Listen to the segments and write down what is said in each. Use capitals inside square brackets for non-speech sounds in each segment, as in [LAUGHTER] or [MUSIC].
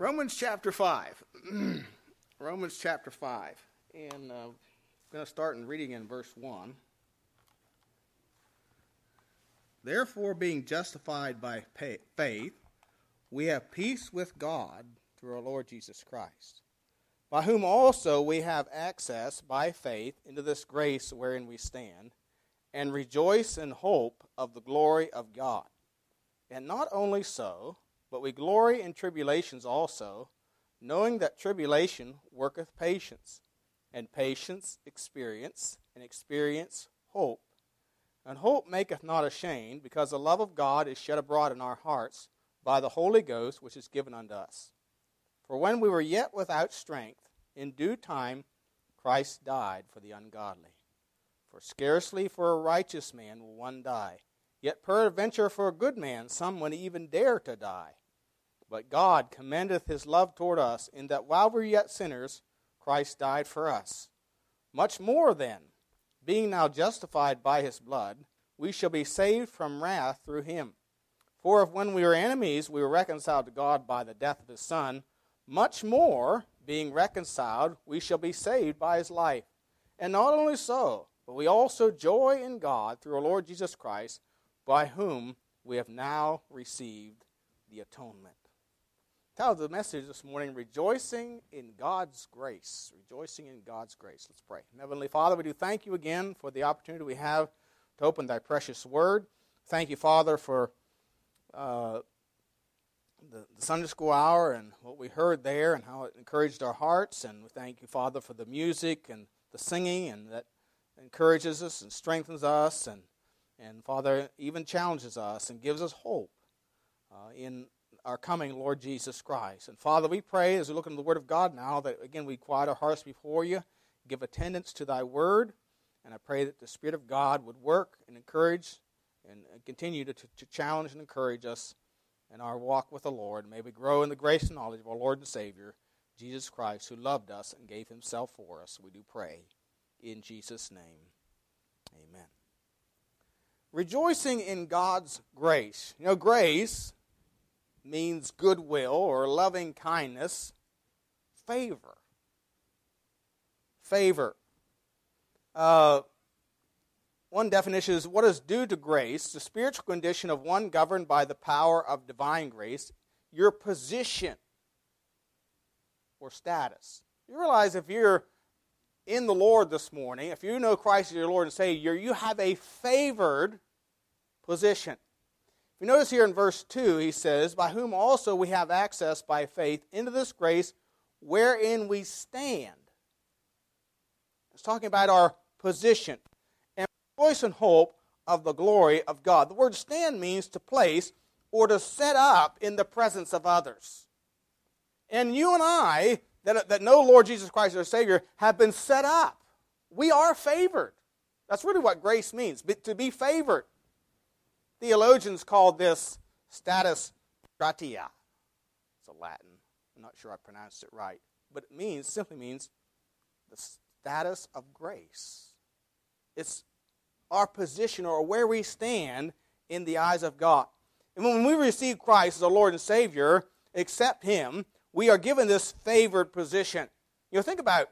Romans chapter 5. [CLEARS THROAT] Romans chapter 5. And uh, I'm going to start in reading in verse 1. Therefore, being justified by faith, we have peace with God through our Lord Jesus Christ, by whom also we have access by faith into this grace wherein we stand, and rejoice in hope of the glory of God. And not only so, but we glory in tribulations also, knowing that tribulation worketh patience, and patience experience, and experience hope. And hope maketh not ashamed, because the love of God is shed abroad in our hearts by the Holy Ghost which is given unto us. For when we were yet without strength, in due time Christ died for the ungodly. For scarcely for a righteous man will one die, yet peradventure for a good man some would even dare to die. But God commendeth his love toward us, in that while we were yet sinners, Christ died for us. Much more then, being now justified by his blood, we shall be saved from wrath through him. For if when we were enemies we were reconciled to God by the death of his Son, much more, being reconciled, we shall be saved by his life. And not only so, but we also joy in God through our Lord Jesus Christ, by whom we have now received the atonement title of the message this morning Rejoicing in God's Grace. Rejoicing in God's Grace. Let's pray. Heavenly Father, we do thank you again for the opportunity we have to open thy precious word. Thank you, Father, for uh, the, Sunday school hour and what we heard there and how it encouraged our hearts. And we thank you, Father, for the music and the singing and that encourages us and strengthens us and, and Father, even challenges us and gives us hope uh, in our coming Lord Jesus Christ. And Father, we pray as we look into the Word of God now that, again, we quiet our hearts before you, give attendance to thy Word, and I pray that the Spirit of God would work and encourage and continue to, to challenge and encourage us in our walk with the Lord. May we grow in the grace and knowledge of our Lord and Savior, Jesus Christ, who loved us and gave himself for us. We do pray. In Jesus' name, amen. Rejoicing in God's grace. You know, grace means goodwill or loving kindness, favor. Favor. Uh, one definition is what is due to grace, the spiritual condition of one governed by the power of divine grace, your position or status. You realize if you're in the Lord this morning, if you know Christ as your Lord and Savior, you have a favored position. We notice here in verse 2, he says, By whom also we have access by faith into this grace wherein we stand. It's talking about our position. And rejoice and hope of the glory of God. The word stand means to place or to set up in the presence of others. And you and I, that, that know Lord Jesus Christ our Savior, have been set up. We are favored. That's really what grace means, to be favored. Theologians call this status gratia. It's a Latin. I'm not sure I pronounced it right. But it means, simply means the status of grace. It's our position or where we stand in the eyes of God. And when we receive Christ as our Lord and Savior, accept Him, we are given this favored position. You know, think about,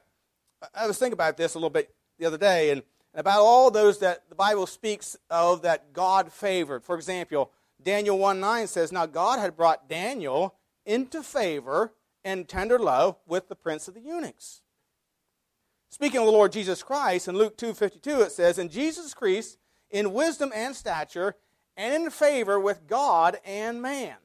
I was thinking about this a little bit the other day, and and about all those that the Bible speaks of that God favored. For example, Daniel 1 9 says, Now God had brought Daniel into favor and tender love with the prince of the eunuchs. Speaking of the Lord Jesus Christ, in Luke 2 52, it says, And Jesus Christ in wisdom and stature and in favor with God and man.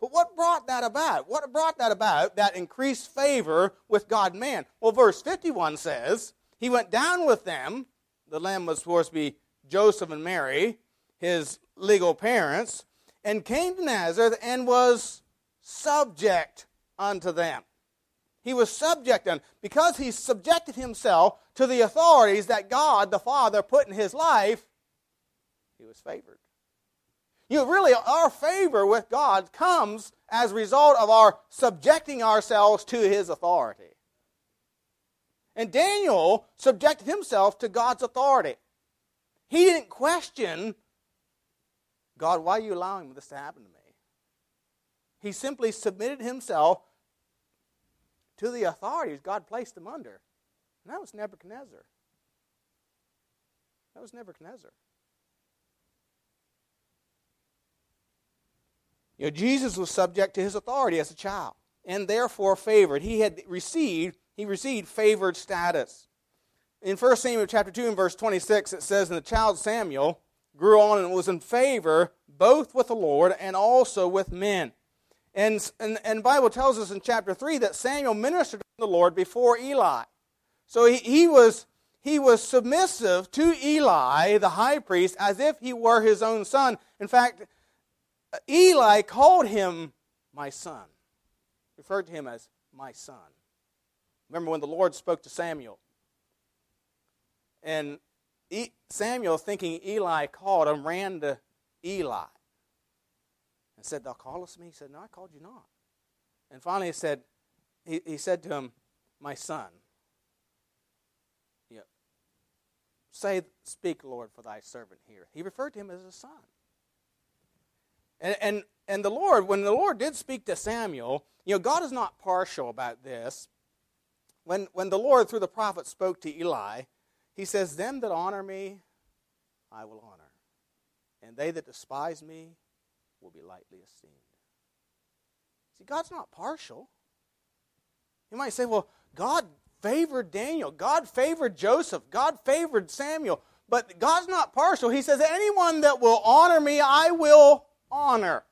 But what brought that about? What brought that about, that increased favor with God and man? Well, verse 51 says, he went down with them. The lamb was supposed to be Joseph and Mary, his legal parents, and came to Nazareth and was subject unto them. He was subject unto, because he subjected himself to the authorities that God the Father put in his life. He was favored. You know, really, our favor with God comes as a result of our subjecting ourselves to his authority. And Daniel subjected himself to God's authority. He didn't question God, why are you allowing this to happen to me? He simply submitted himself to the authorities God placed him under. And that was Nebuchadnezzar. That was Nebuchadnezzar. You know, Jesus was subject to his authority as a child and therefore favored. He had received, he received favored status. In 1 Samuel chapter 2 and verse 26, it says, And the child Samuel grew on and was in favor both with the Lord and also with men. And, and, and Bible tells us in chapter 3 that Samuel ministered to the Lord before Eli. So he, he, was, he was submissive to Eli, the high priest, as if he were his own son. In fact, Eli called him my son, referred to him as my son. Remember when the Lord spoke to Samuel? And Samuel, thinking Eli called him, ran to Eli and said, Thou callest me? He said, No, I called you not. And finally he said, he, he said to him, My son. Yeah. Say, speak, Lord, for thy servant here. He referred to him as a son. And, and, and the Lord, when the Lord did speak to Samuel, you know, God is not partial about this. When, when the Lord, through the prophet, spoke to Eli, he says, Them that honor me, I will honor. And they that despise me will be lightly esteemed. See, God's not partial. You might say, well, God favored Daniel, God favored Joseph, God favored Samuel. But God's not partial. He says, anyone that will honor me, I will honor.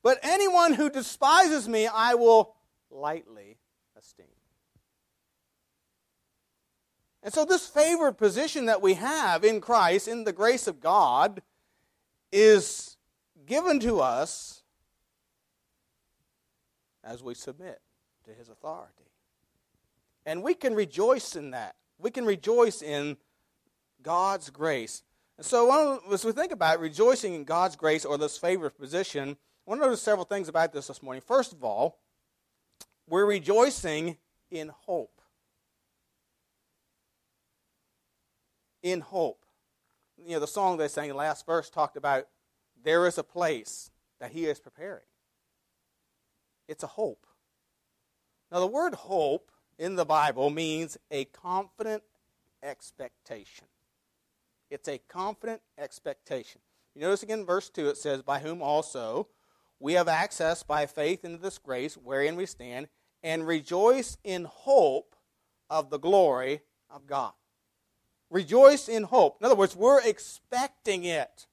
But anyone who despises me, I will lightly And so, this favored position that we have in Christ, in the grace of God, is given to us as we submit to his authority. And we can rejoice in that. We can rejoice in God's grace. And so, as we think about rejoicing in God's grace or this favored position, I want to notice several things about this this morning. First of all, we're rejoicing in hope. In hope. You know, the song they sang the last verse talked about there is a place that He is preparing. It's a hope. Now, the word hope in the Bible means a confident expectation. It's a confident expectation. You notice again in verse 2 it says, By whom also we have access by faith into this grace wherein we stand, and rejoice in hope of the glory of God. Rejoice in hope. In other words, we're expecting it.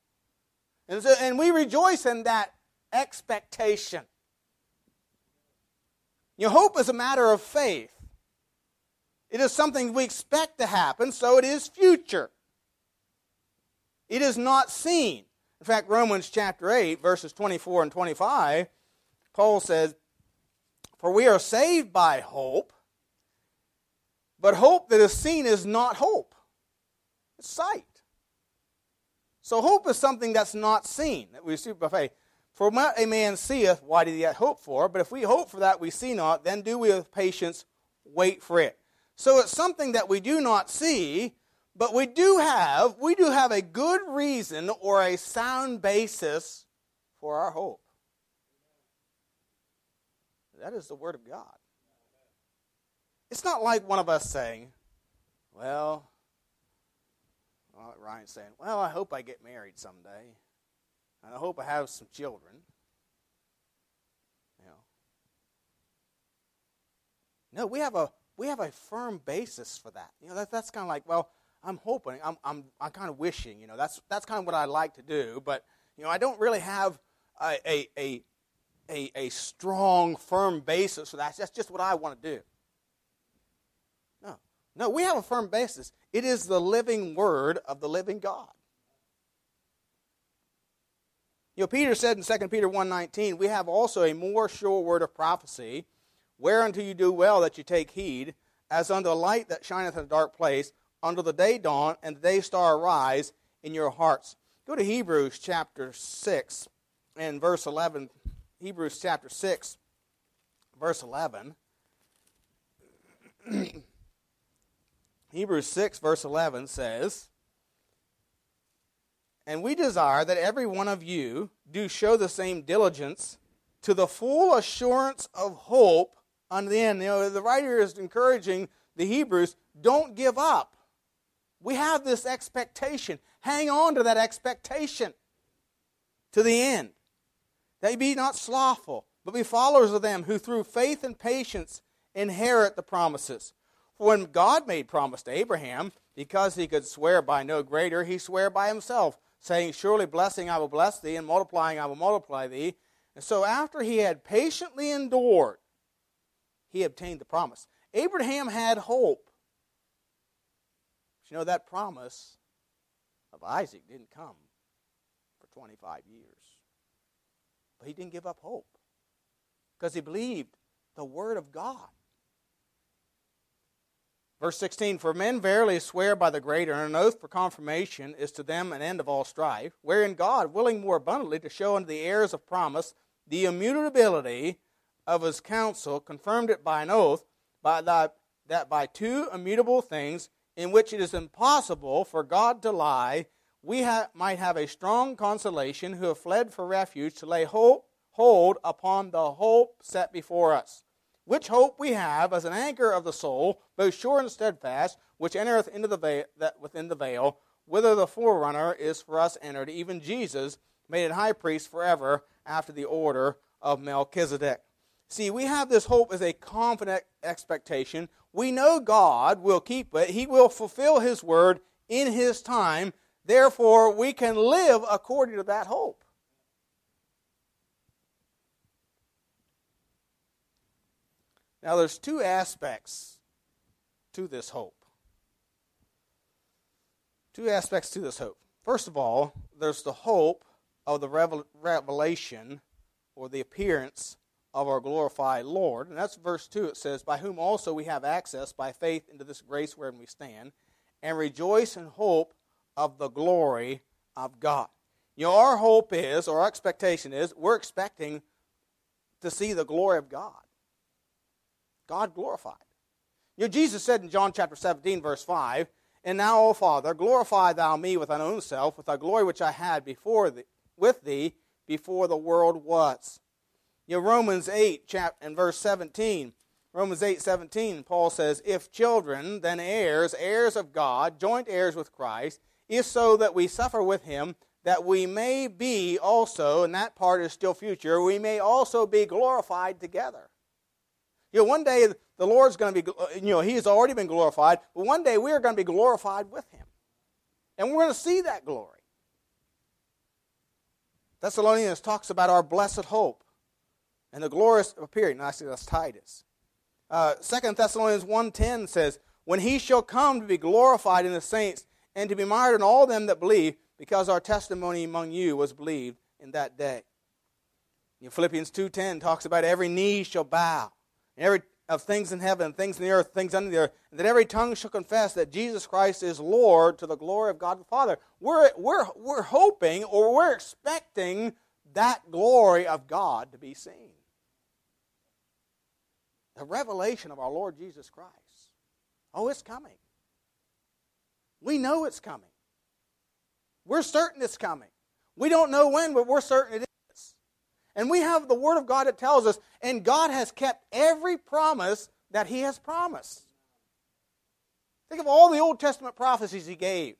And, so, and we rejoice in that expectation. Your hope is a matter of faith. It is something we expect to happen, so it is future. It is not seen. In fact, Romans chapter 8, verses 24 and 25, Paul says, For we are saved by hope, but hope that is seen is not hope, sight. So hope is something that's not seen, that we receive by faith. For what a man seeth, why did he yet hope for? But if we hope for that we see not, then do we with patience wait for it. So it's something that we do not see, but we do have, we do have a good reason or a sound basis for our hope. That is the Word of God. It's not like one of us saying, well, well, Ryan's saying, Well, I hope I get married someday. And I hope I have some children. You know. No, we have a we have a firm basis for that. You know, that, that's kind of like, well, I'm hoping, I'm, I'm, I'm kind of wishing, you know, that's, that's kind of what I like to do, but, you know, I don't really have a, a, a, a, a strong, firm basis for that. That's just what I want to do. No, we have a firm basis. It is the living word of the living God. You know, Peter said in 2 Peter 1.19, we have also a more sure word of prophecy, whereunto you do well that you take heed, as unto a light that shineth in a dark place, until the day dawn and the day star arise in your hearts. Go to Hebrews chapter 6 and verse 11. Hebrews chapter 6, verse 11. [CLEARS THROAT] Hebrews 6, verse 11 says, And we desire that every one of you do show the same diligence to the full assurance of hope on the end. You know, the writer is encouraging the Hebrews, don't give up. We have this expectation. Hang on to that expectation to the end. They be not slothful, but be followers of them who through faith and patience inherit the promises. When God made promise to Abraham, because he could swear by no greater, he sware by himself, saying, Surely blessing I will bless thee, and multiplying I will multiply thee. And so after he had patiently endured, he obtained the promise. Abraham had hope. But you know, that promise of Isaac didn't come for 25 years. But he didn't give up hope because he believed the word of God. Verse 16 For men verily swear by the greater, and an oath for confirmation is to them an end of all strife, wherein God, willing more abundantly to show unto the heirs of promise the immutability of his counsel, confirmed it by an oath, by that, that by two immutable things, in which it is impossible for God to lie, we ha- might have a strong consolation who have fled for refuge to lay hope, hold upon the hope set before us which hope we have as an anchor of the soul, both sure and steadfast, which entereth into the veil, that within the veil, whither the forerunner is for us entered, even Jesus, made it high priest forever after the order of Melchizedek. See, we have this hope as a confident expectation. We know God will keep it, He will fulfill His word in His time. Therefore, we can live according to that hope. Now, there's two aspects to this hope. Two aspects to this hope. First of all, there's the hope of the revelation or the appearance of our glorified Lord. And that's verse 2. It says, By whom also we have access by faith into this grace wherein we stand, and rejoice in hope of the glory of God. You know, our hope is, or our expectation is, we're expecting to see the glory of God. God glorified. You know, Jesus said in John chapter 17, verse 5, And now, O Father, glorify thou me with thine own self, with thy glory which I had before thee, with thee before the world was. You know, Romans 8 chapter, and verse 17, Romans 8, 17, Paul says, If children, then heirs, heirs of God, joint heirs with Christ, if so that we suffer with him, that we may be also, and that part is still future, we may also be glorified together. You know, one day the Lord's going to be, you know, He has already been glorified, but one day we are going to be glorified with Him. And we're going to see that glory. Thessalonians talks about our blessed hope and the glorious appearing. Now, I see that's Titus. Uh, 2 Thessalonians 1.10 says, When he shall come to be glorified in the saints and to be mired in all them that believe, because our testimony among you was believed in that day. You know, Philippians 2.10 talks about every knee shall bow every of things in heaven, things in the earth, things under the earth, that every tongue shall confess that Jesus Christ is Lord to the glory of God the Father. We're, we're, we're hoping or we're expecting that glory of God to be seen. The revelation of our Lord Jesus Christ. Oh, it's coming. We know it's coming. We're certain it's coming. We don't know when, but we're certain it is. And we have the Word of God that tells us, and God has kept every promise that He has promised. Think of all the Old Testament prophecies He gave.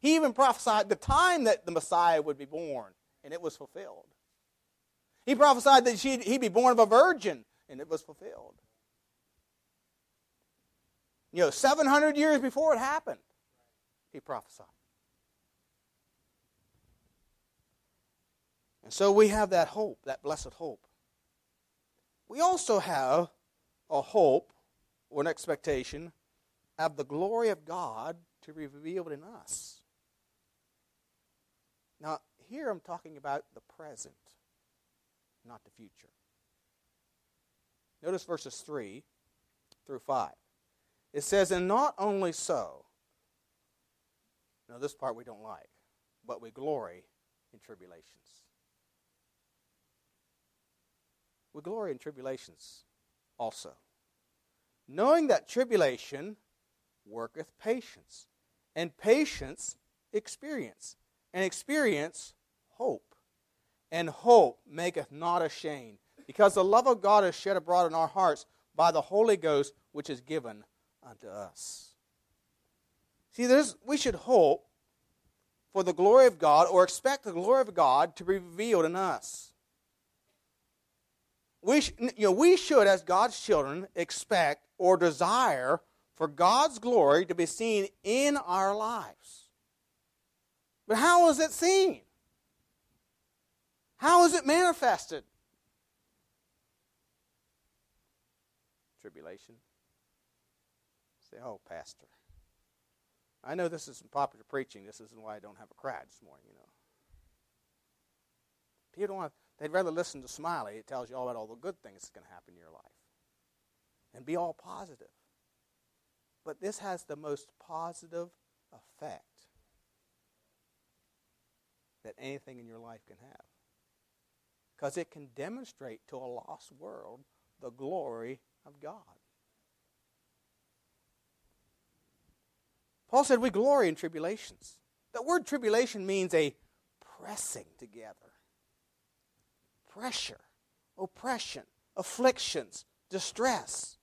He even prophesied the time that the Messiah would be born, and it was fulfilled. He prophesied that he'd be born of a virgin, and it was fulfilled. You know, 700 years before it happened, he prophesied. And so we have that hope, that blessed hope. We also have a hope or an expectation of the glory of God to be revealed in us. Now, here I'm talking about the present, not the future. Notice verses 3 through 5. It says, And not only so, now this part we don't like, but we glory in tribulations we glory in tribulations also, knowing that tribulation worketh patience, and patience experience, and experience hope. And hope maketh not ashamed, because the love of God is shed abroad in our hearts by the Holy Ghost, which is given unto us. See, there's, we should hope for the glory of God or expect the glory of God to be revealed in us. We, sh- you know, we should, as God's children, expect or desire for God's glory to be seen in our lives. But how is it seen? How is it manifested? Tribulation. Say, oh, Pastor. I know this isn't popular preaching. This isn't why I don't have a crowd this morning, you know. People don't want, they'd rather listen to Smiley. It tells you all about all the good things that's going to happen in your life. And be all positive. But this has the most positive effect that anything in your life can have. Because it can demonstrate to a lost world the glory of God. Paul said we glory in tribulations. The word tribulation means a pressing together, pressure, oppression, afflictions, distress.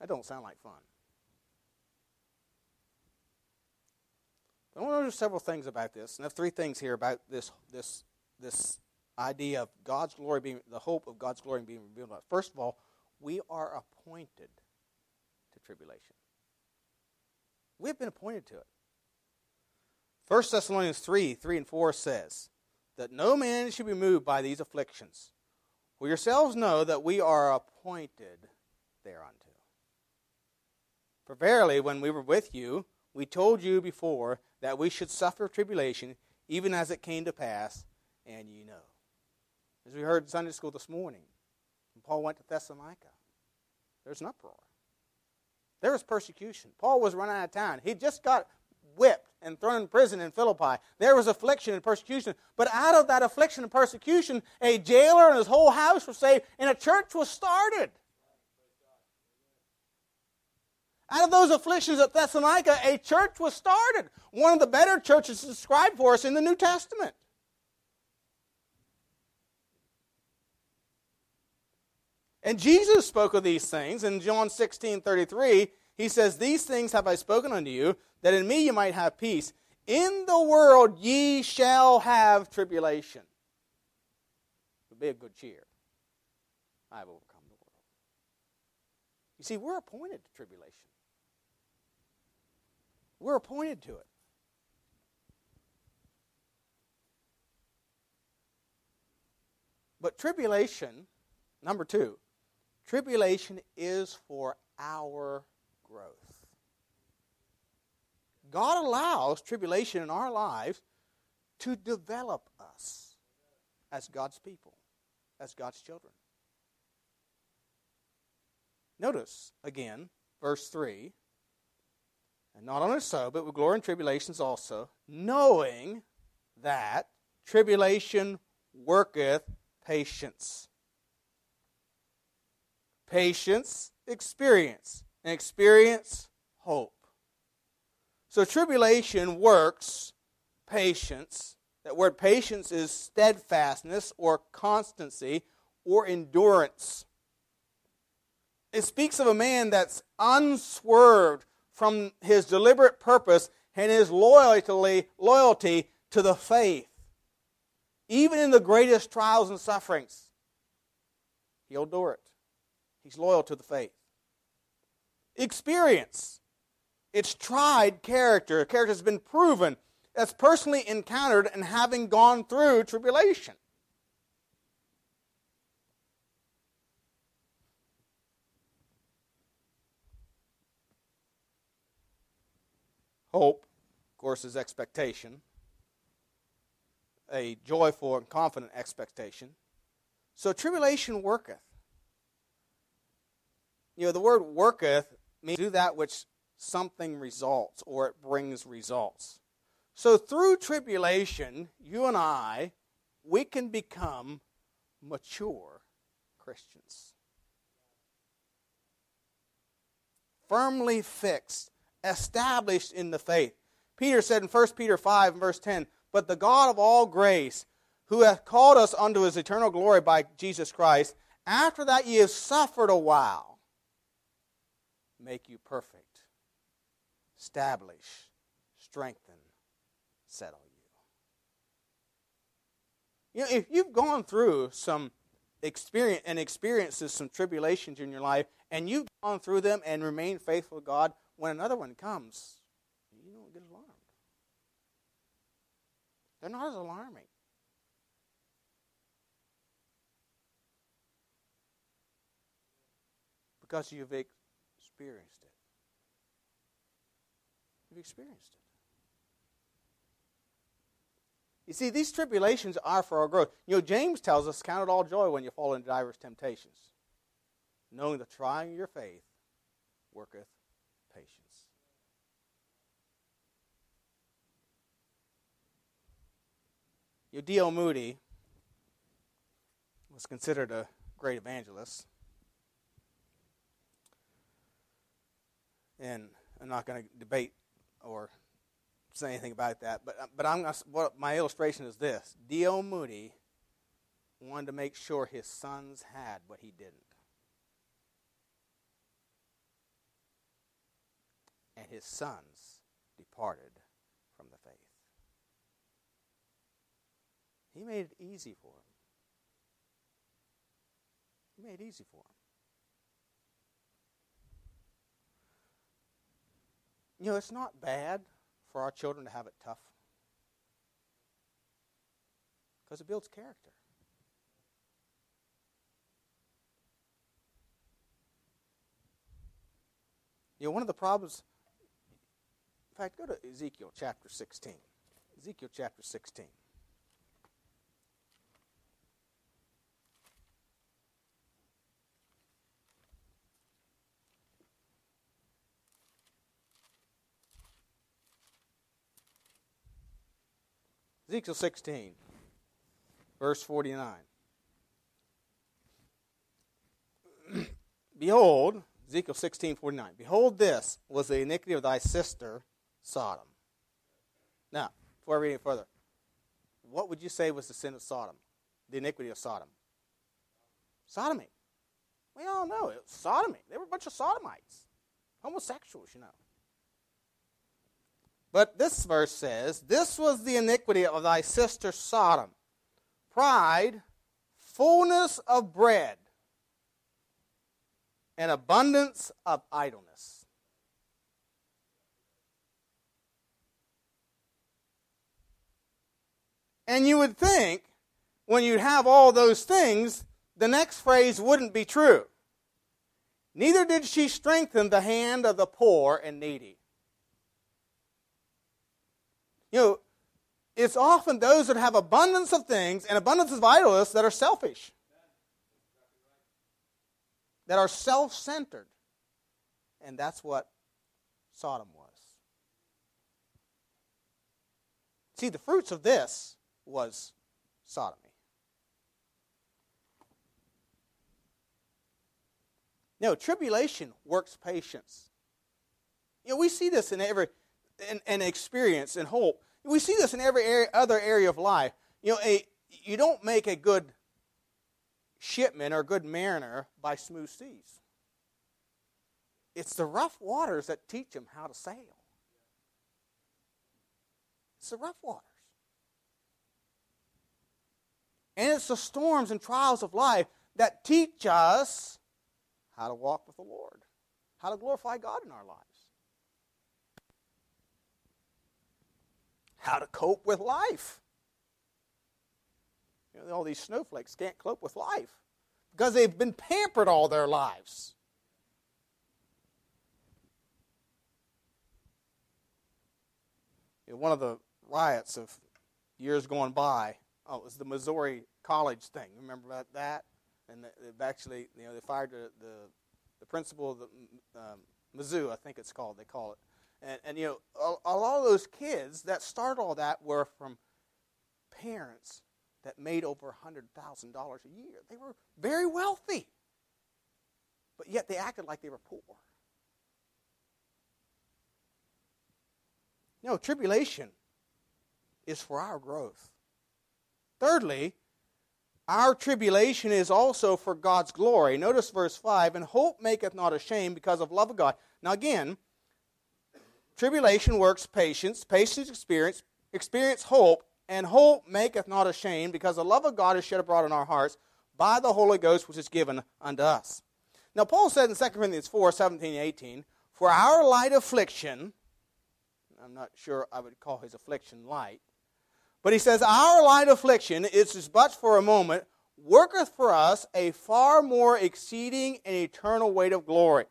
That don't sound like fun. I want to know several things about this, and I have three things here about this this this idea of God's glory being the hope of God's glory being revealed. First of all, we are appointed to tribulation. We've been appointed to it. 1 Thessalonians 3 3 and 4 says, That no man should be moved by these afflictions, for yourselves know that we are appointed thereunto. For verily, when we were with you, we told you before that we should suffer tribulation, even as it came to pass, and you know. As we heard in Sunday school this morning, when Paul went to Thessalonica. There's an uproar. There was persecution. Paul was run out of town. He just got whipped and thrown in prison in Philippi. There was affliction and persecution. But out of that affliction and persecution, a jailer and his whole house were saved, and a church was started. Out of those afflictions at Thessalonica, a church was started. One of the better churches described for us in the New Testament. And Jesus spoke of these things in John 16 33. He says, These things have I spoken unto you, that in me you might have peace. In the world ye shall have tribulation. But be of good cheer. I have overcome the world. You see, we're appointed to tribulation. We're appointed to it. But tribulation, number two, Tribulation is for our growth. God allows tribulation in our lives to develop us as God's people, as God's children. Notice again, verse 3 and not only so, but with glory in tribulations also, knowing that tribulation worketh patience patience, experience, and experience, hope. So tribulation works patience. That word patience is steadfastness or constancy or endurance. It speaks of a man that's unswerved from his deliberate purpose and his loyalty, loyalty to the faith. Even in the greatest trials and sufferings, he'll endure it. He's loyal to the faith. Experience. It's tried character. Character has been proven. That's personally encountered and having gone through tribulation. Hope, of course, is expectation, a joyful and confident expectation. So tribulation worketh. You know, the word worketh means do that which something results or it brings results. So through tribulation, you and I, we can become mature Christians. Firmly fixed, established in the faith. Peter said in 1 Peter 5 verse 10, But the God of all grace, who hath called us unto his eternal glory by Jesus Christ, after that ye have suffered a while, make you perfect, establish, strengthen, settle you. You know, if you've gone through some experience and experiences some tribulations in your life, and you've gone through them and remained faithful to God, when another one comes, you don't get alarmed. They're not as alarming. Because you've experienced it. You've experienced it. You see, these tribulations are for our growth. You know, James tells us, count it all joy when you fall into diverse temptations, knowing the trying of your faith worketh patience. You know, D.L. Moody was considered a great evangelist. And I'm not going to debate or say anything about that, but but I'm gonna, what my illustration is this: D.L. Moody wanted to make sure his sons had what he didn't, and his sons departed from the faith. He made it easy for him. He made it easy for him. You know, it's not bad for our children to have it tough? Because it builds character. You know, one of the problems, in fact, go to Ezekiel chapter 16. Ezekiel chapter 16. Ezekiel 16, verse 49. [CLEARS THROAT] Behold, Ezekiel 16, 49. Behold, this was the iniquity of thy sister, Sodom. Now, before I read any further, what would you say was the sin of Sodom? The iniquity of Sodom? Sodomy. We all know it was sodomy. They were a bunch of sodomites, homosexuals, you know. But this verse says, This was the iniquity of thy sister Sodom pride, fullness of bread, and abundance of idleness. And you would think, when you have all those things, the next phrase wouldn't be true. Neither did she strengthen the hand of the poor and needy. You know, it's often those that have abundance of things and abundance of idleness that are selfish, that are self centered. And that's what Sodom was. See, the fruits of this was sodomy. No, tribulation works patience. You know, we see this in every and, and experience and hope. We see this in every area, other area of life. You know, a, you don't make a good shipman or good mariner by smooth seas. It's the rough waters that teach them how to sail. It's the rough waters. And it's the storms and trials of life that teach us how to walk with the Lord, how to glorify God in our lives. How to cope with life. You know, all these snowflakes can't cope with life because they've been pampered all their lives. You know, one of the riots of years going by, oh, it was the Missouri College thing. Remember about that? And they've actually, you know, they fired the, the, the principal of the um, Mizzou, I think it's called, they call it. And, and you know, a, lot of those kids that started all that were from parents that made over $100,000 a year. They were very wealthy, but yet they acted like they were poor. No, tribulation is for our growth. Thirdly, our tribulation is also for God's glory. Notice verse 5 And hope maketh not ashamed because of love of God. Now, again, tribulation works patience, patience experience, experience hope, and hope maketh not ashamed because the love of God is shed abroad in our hearts by the Holy Ghost which is given unto us. Now, Paul said in 2 Corinthians 4 17 and 18, For our light affliction, I'm not sure I would call his affliction light, but he says, Our light affliction is as but for a moment, worketh for us a far more exceeding and eternal weight of glory.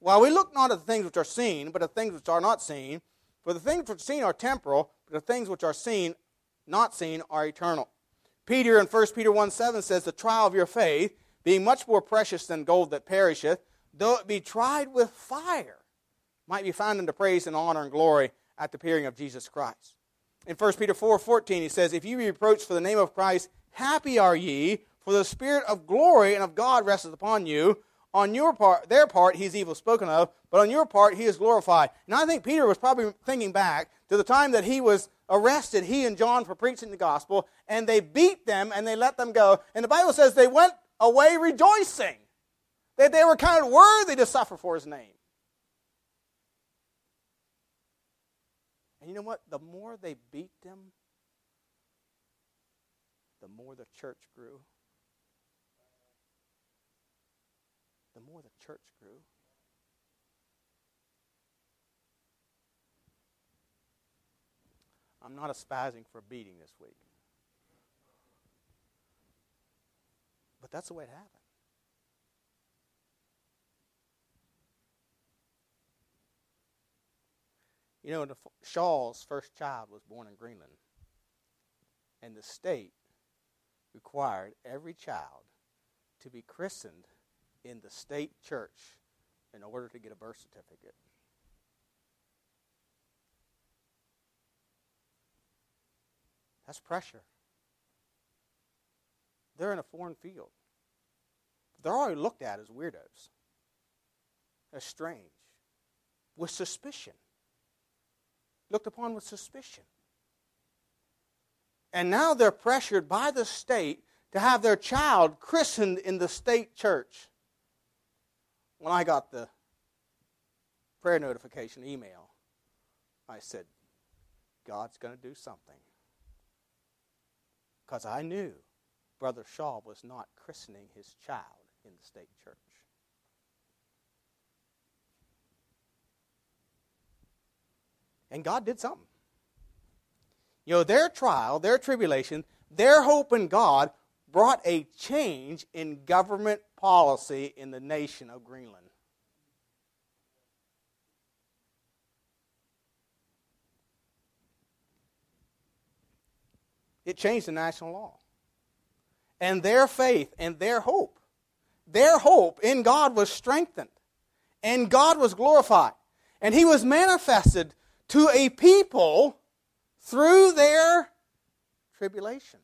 While we look not at the things which are seen, but at things which are not seen, for the things which are seen are temporal, but the things which are seen, not seen, are eternal. Peter in 1 Peter 1 7 says, The trial of your faith, being much more precious than gold that perisheth, though it be tried with fire, might be found unto praise and honor and glory at the appearing of Jesus Christ. In 1 Peter 4:14 he says, "If you be reproached for the name of Christ, happy are ye, for the spirit of glory and of God resteth upon you. On your part, their part, he is evil spoken of, but on your part, he is glorified." And I think Peter was probably thinking back to the time that he was arrested, he and John, for preaching the gospel, and they beat them and they let them go. And the Bible says they went away rejoicing that they were counted worthy to suffer for his name. And you know what? The more they beat them, the more the church grew. The more the church grew. I'm not espousing for beating this week. But that's the way it happened. You know, the Shaw's first child was born in Greenland, and the state required every child to be christened in the state church in order to get a birth certificate. That's pressure. They're in a foreign field. They're already looked at as weirdos, as strange, with suspicion looked upon with suspicion. And now they're pressured by the state to have their child christened in the state church. When I got the prayer notification email, I said, God's going to do something. Because I knew Brother Shaw was not christening his child in the state church. And God did something. You know, their trial, their tribulation, their hope in God brought a change in government policy in the nation of Greenland. It changed the national law. And their faith and their hope, their hope in God was strengthened. And God was glorified. And He was manifested to a people through their tribulation.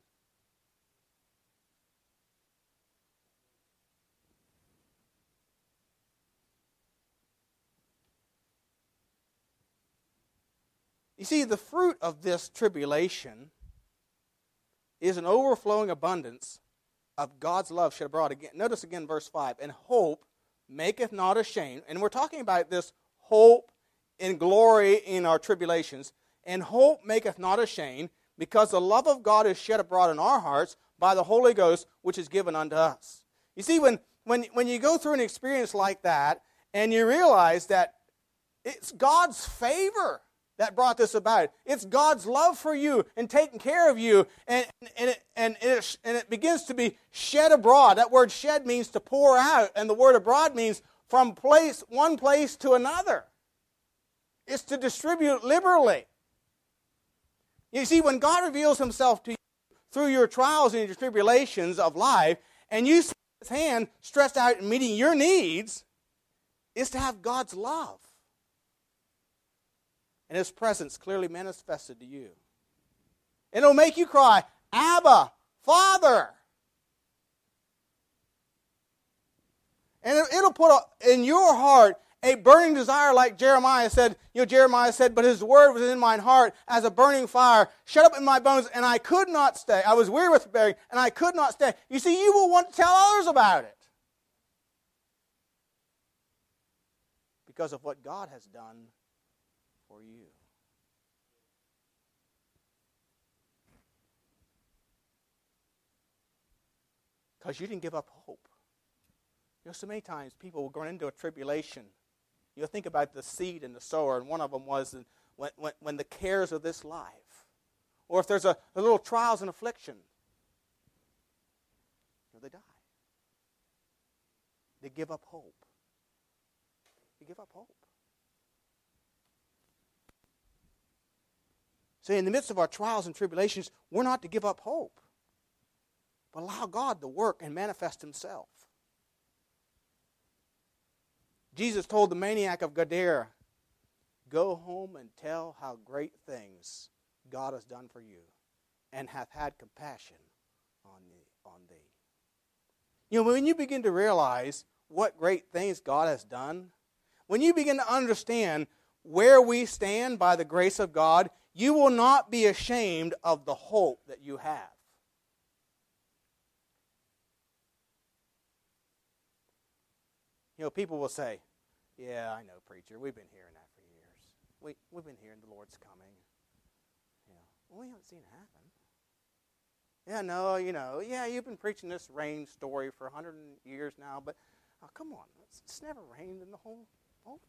You see, the fruit of this tribulation is an overflowing abundance of God's love shed abroad. Again, notice again verse 5 and hope maketh not ashamed. And we're talking about this hope in glory in our tribulations, and hope maketh not ashamed, because the love of God is shed abroad in our hearts by the Holy Ghost, which is given unto us. You see, when, when, when you go through an experience like that, and you realize that it's God's favor that brought this about. It's God's love for you and taking care of you, and, and, it, and, it, and it begins to be shed abroad. That word shed means to pour out, and the word abroad means from place one place to another It's to distribute liberally. You see, when God reveals himself to you through your trials and your tribulations of life, and you see his hand stretched out in meeting your needs, is to have God's love and his presence clearly manifested to you. It'll make you cry, Abba, Father. And it'll put in your heart a burning desire like Jeremiah said, you know, Jeremiah said, but his word was in mine heart as a burning fire, shut up in my bones, and I could not stay. I was weary with bearing, and I could not stay. You see, you will want to tell others about it. Because of what God has done for you. Because you didn't give up hope. You know, so many times people will go into a tribulation. You'll think about the seed and the sower, and one of them was when, when, when the cares of this life, or if there's a, a little trials and affliction, you know, they die. They give up hope. They give up hope. So, in the midst of our trials and tribulations, we're not to give up hope, but allow God to work and manifest Himself. Jesus told the maniac of Gadara, Go home and tell how great things God has done for you and hath had compassion on thee. On thee. You know, when you begin to realize what great things God has done, when you begin to understand where we stand by the grace of God, you will not be ashamed of the hope that you have. You know, people will say, Yeah, I know, preacher. We've been hearing that for years. We, we've been hearing the Lord's coming. Well, we haven't seen it happen. Yeah, no, you know, yeah, you've been preaching this rain story for 100 years now, but oh, come on. It's, it's never rained in the whole, whole,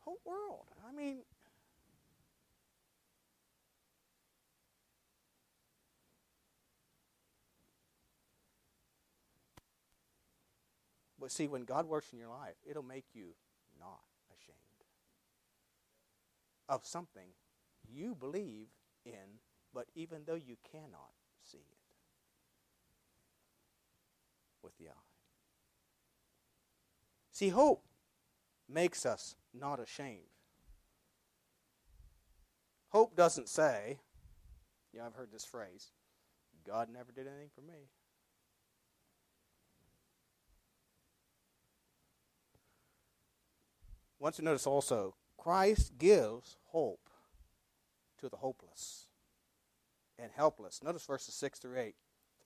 whole world. I mean, But see, when God works in your life, it'll make you not ashamed of something you believe in, but even though you cannot see it with the eye. See, hope makes us not ashamed. Hope doesn't say, yeah, I've heard this phrase, God never did anything for me. Want to notice also, Christ gives hope to the hopeless and helpless. Notice verses 6 through 8.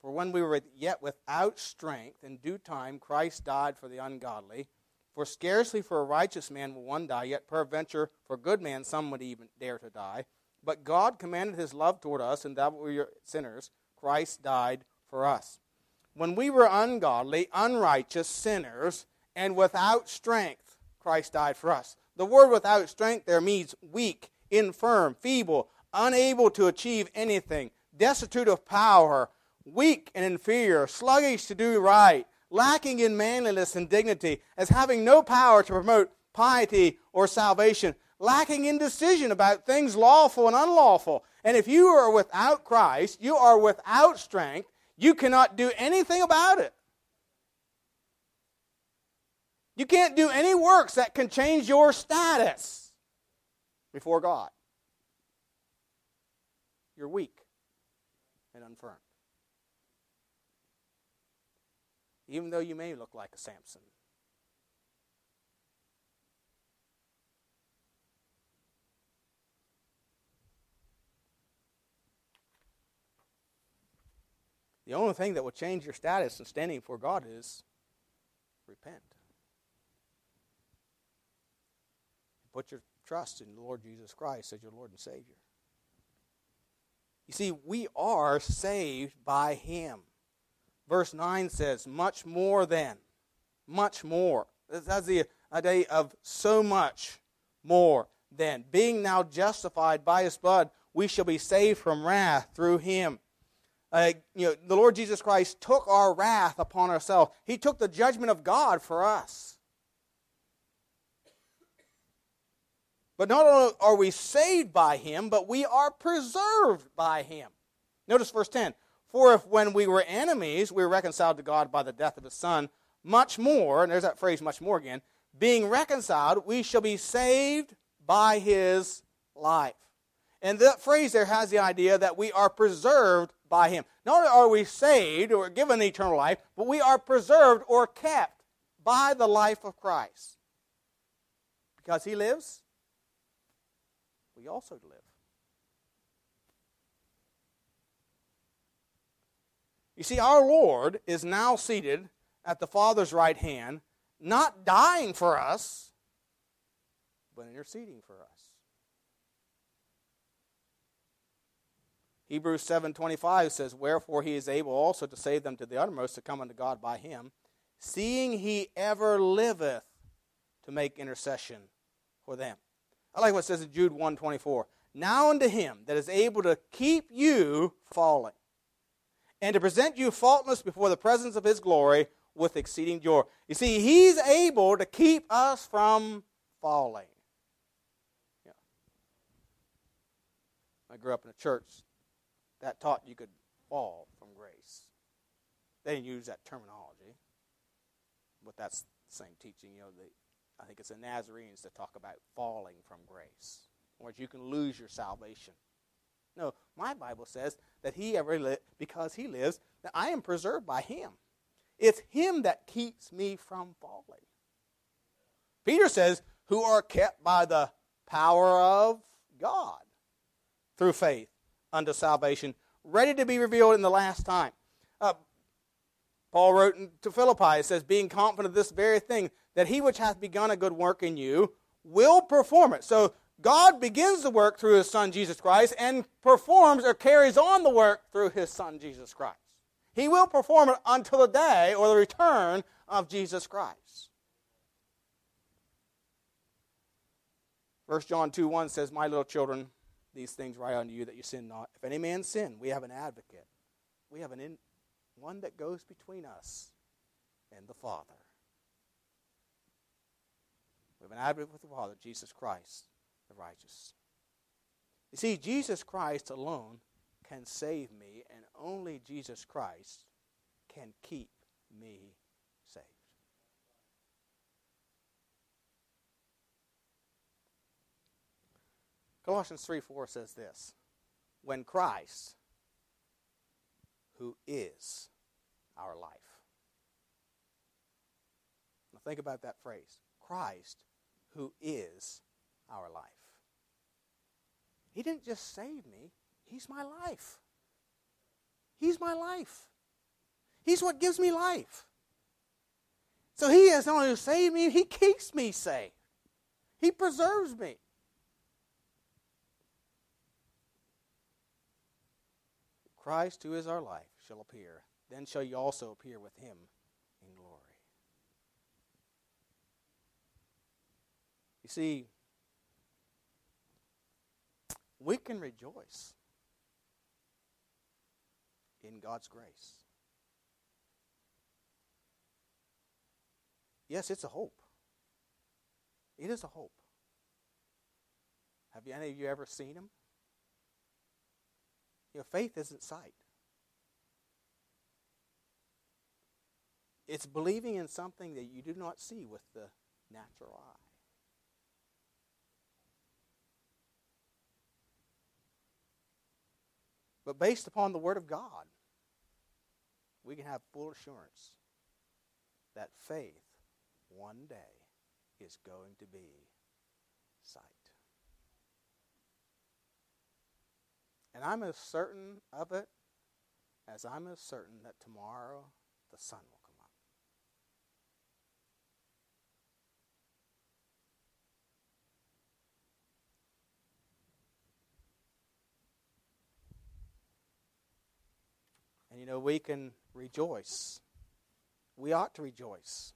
For when we were yet without strength, in due time Christ died for the ungodly. For scarcely for a righteous man will one die, yet peradventure for a good man some would even dare to die. But God commanded his love toward us, and that we were sinners, Christ died for us. When we were ungodly, unrighteous sinners, and without strength, Christ died for us. The word without strength there means weak, infirm, feeble, unable to achieve anything, destitute of power, weak and inferior, sluggish to do right, lacking in manliness and dignity, as having no power to promote piety or salvation, lacking in decision about things lawful and unlawful. And if you are without Christ, you are without strength, you cannot do anything about it. You can't do any works that can change your status before God. You're weak and unfirm. Even though you may look like a Samson. The only thing that will change your status and standing before God is repent. Put your trust in the Lord Jesus Christ as your Lord and Savior. You see, we are saved by Him. Verse 9 says, much more than. Much more. That's the idea of so much more than. Being now justified by His blood, we shall be saved from wrath through Him. Uh, you know, the Lord Jesus Christ took our wrath upon ourselves. He took the judgment of God for us. But not only are we saved by him, but we are preserved by him. Notice verse 10. For if when we were enemies, we were reconciled to God by the death of his Son, much more, and there's that phrase, much more again, being reconciled, we shall be saved by his life. And that phrase there has the idea that we are preserved by him. Not only are we saved or given eternal life, but we are preserved or kept by the life of Christ. because he lives, we also live. You see, our Lord is now seated at the Father's right hand, not dying for us, but interceding for us. Hebrews 7:25 says, "Wherefore he is able also to save them to the uttermost to come unto God by him, seeing he ever liveth to make intercession for them." I like what it says in Jude 1:24. Now unto him that is able to keep you falling and to present you faultless before the presence of his glory with exceeding joy. You see, he's able to keep us from falling. I grew up in a church that taught you could fall from grace. They didn't use that terminology, but that's the same teaching. You know, the, I think it's the Nazarenes that talk about falling from grace, or you can lose your salvation. No, my Bible says that he ever li- because he lives, that I am preserved by him. It's him that keeps me from falling. Peter says, who are kept by the power of God through faith unto salvation, ready to be revealed in the last time. Uh, Paul wrote to Philippi, it says, being confident of this very thing, that he which hath begun a good work in you will perform it. So God begins the work through his son Jesus Christ and performs or carries on the work through his son Jesus Christ. He will perform it until the day or the return of Jesus Christ. 1 John 2 1 says, My little children, these things write unto you that you sin not. If any man sin, we have an advocate. We have an in, one that goes between us and the Father. We have an advocate with the Father, Jesus Christ, the righteous. You see, Jesus Christ alone can save me, and only Jesus Christ can keep me saved. Colossians 3 4 says this When Christ, who is our life. Now think about that phrase Christ, who is our life. He didn't just save me, He's my life. He's my life. He's what gives me life. So He has not only who saved me, He keeps me safe. He preserves me. Christ, who is our life, shall appear. Then shall you also appear with Him in glory. You see, we can rejoice in God's grace. Yes, it's a hope. It is a hope. Have any of you ever seen him? You know, faith isn't sight. It's believing in something that you do not see with the natural eye. But based upon the Word of God, we can have full assurance that faith one day is going to be sight. And I'm as certain of it as I'm as certain that tomorrow the sun will come up. And you know, we can rejoice. We ought to rejoice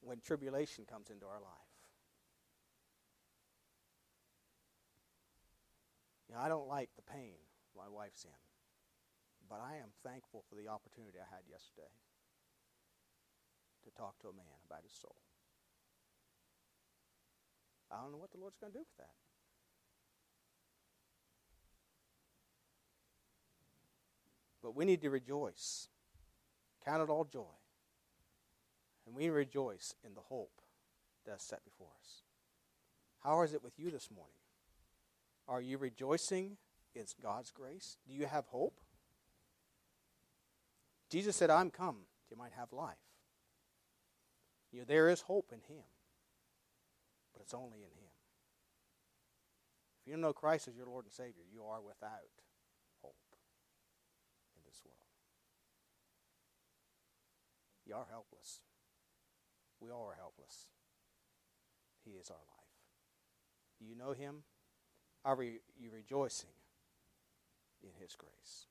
when tribulation comes into our life. You know, I don't like the pain my wife's in, but I am thankful for the opportunity I had yesterday to talk to a man about his soul. I don't know what the Lord's going to do with that. But we need to rejoice. Count it all joy. And we rejoice in the hope that's set before us. How is it with you this morning? Are you rejoicing in God's grace? Do you have hope? Jesus said, I'm come that you might have life. You know, there is hope in Him. but it's only in Him. If you don't know Christ as your Lord and Savior, you are without hope in this world. You are helpless. We all are helpless. He is our life. Do you know Him? Are you rejoicing in His grace?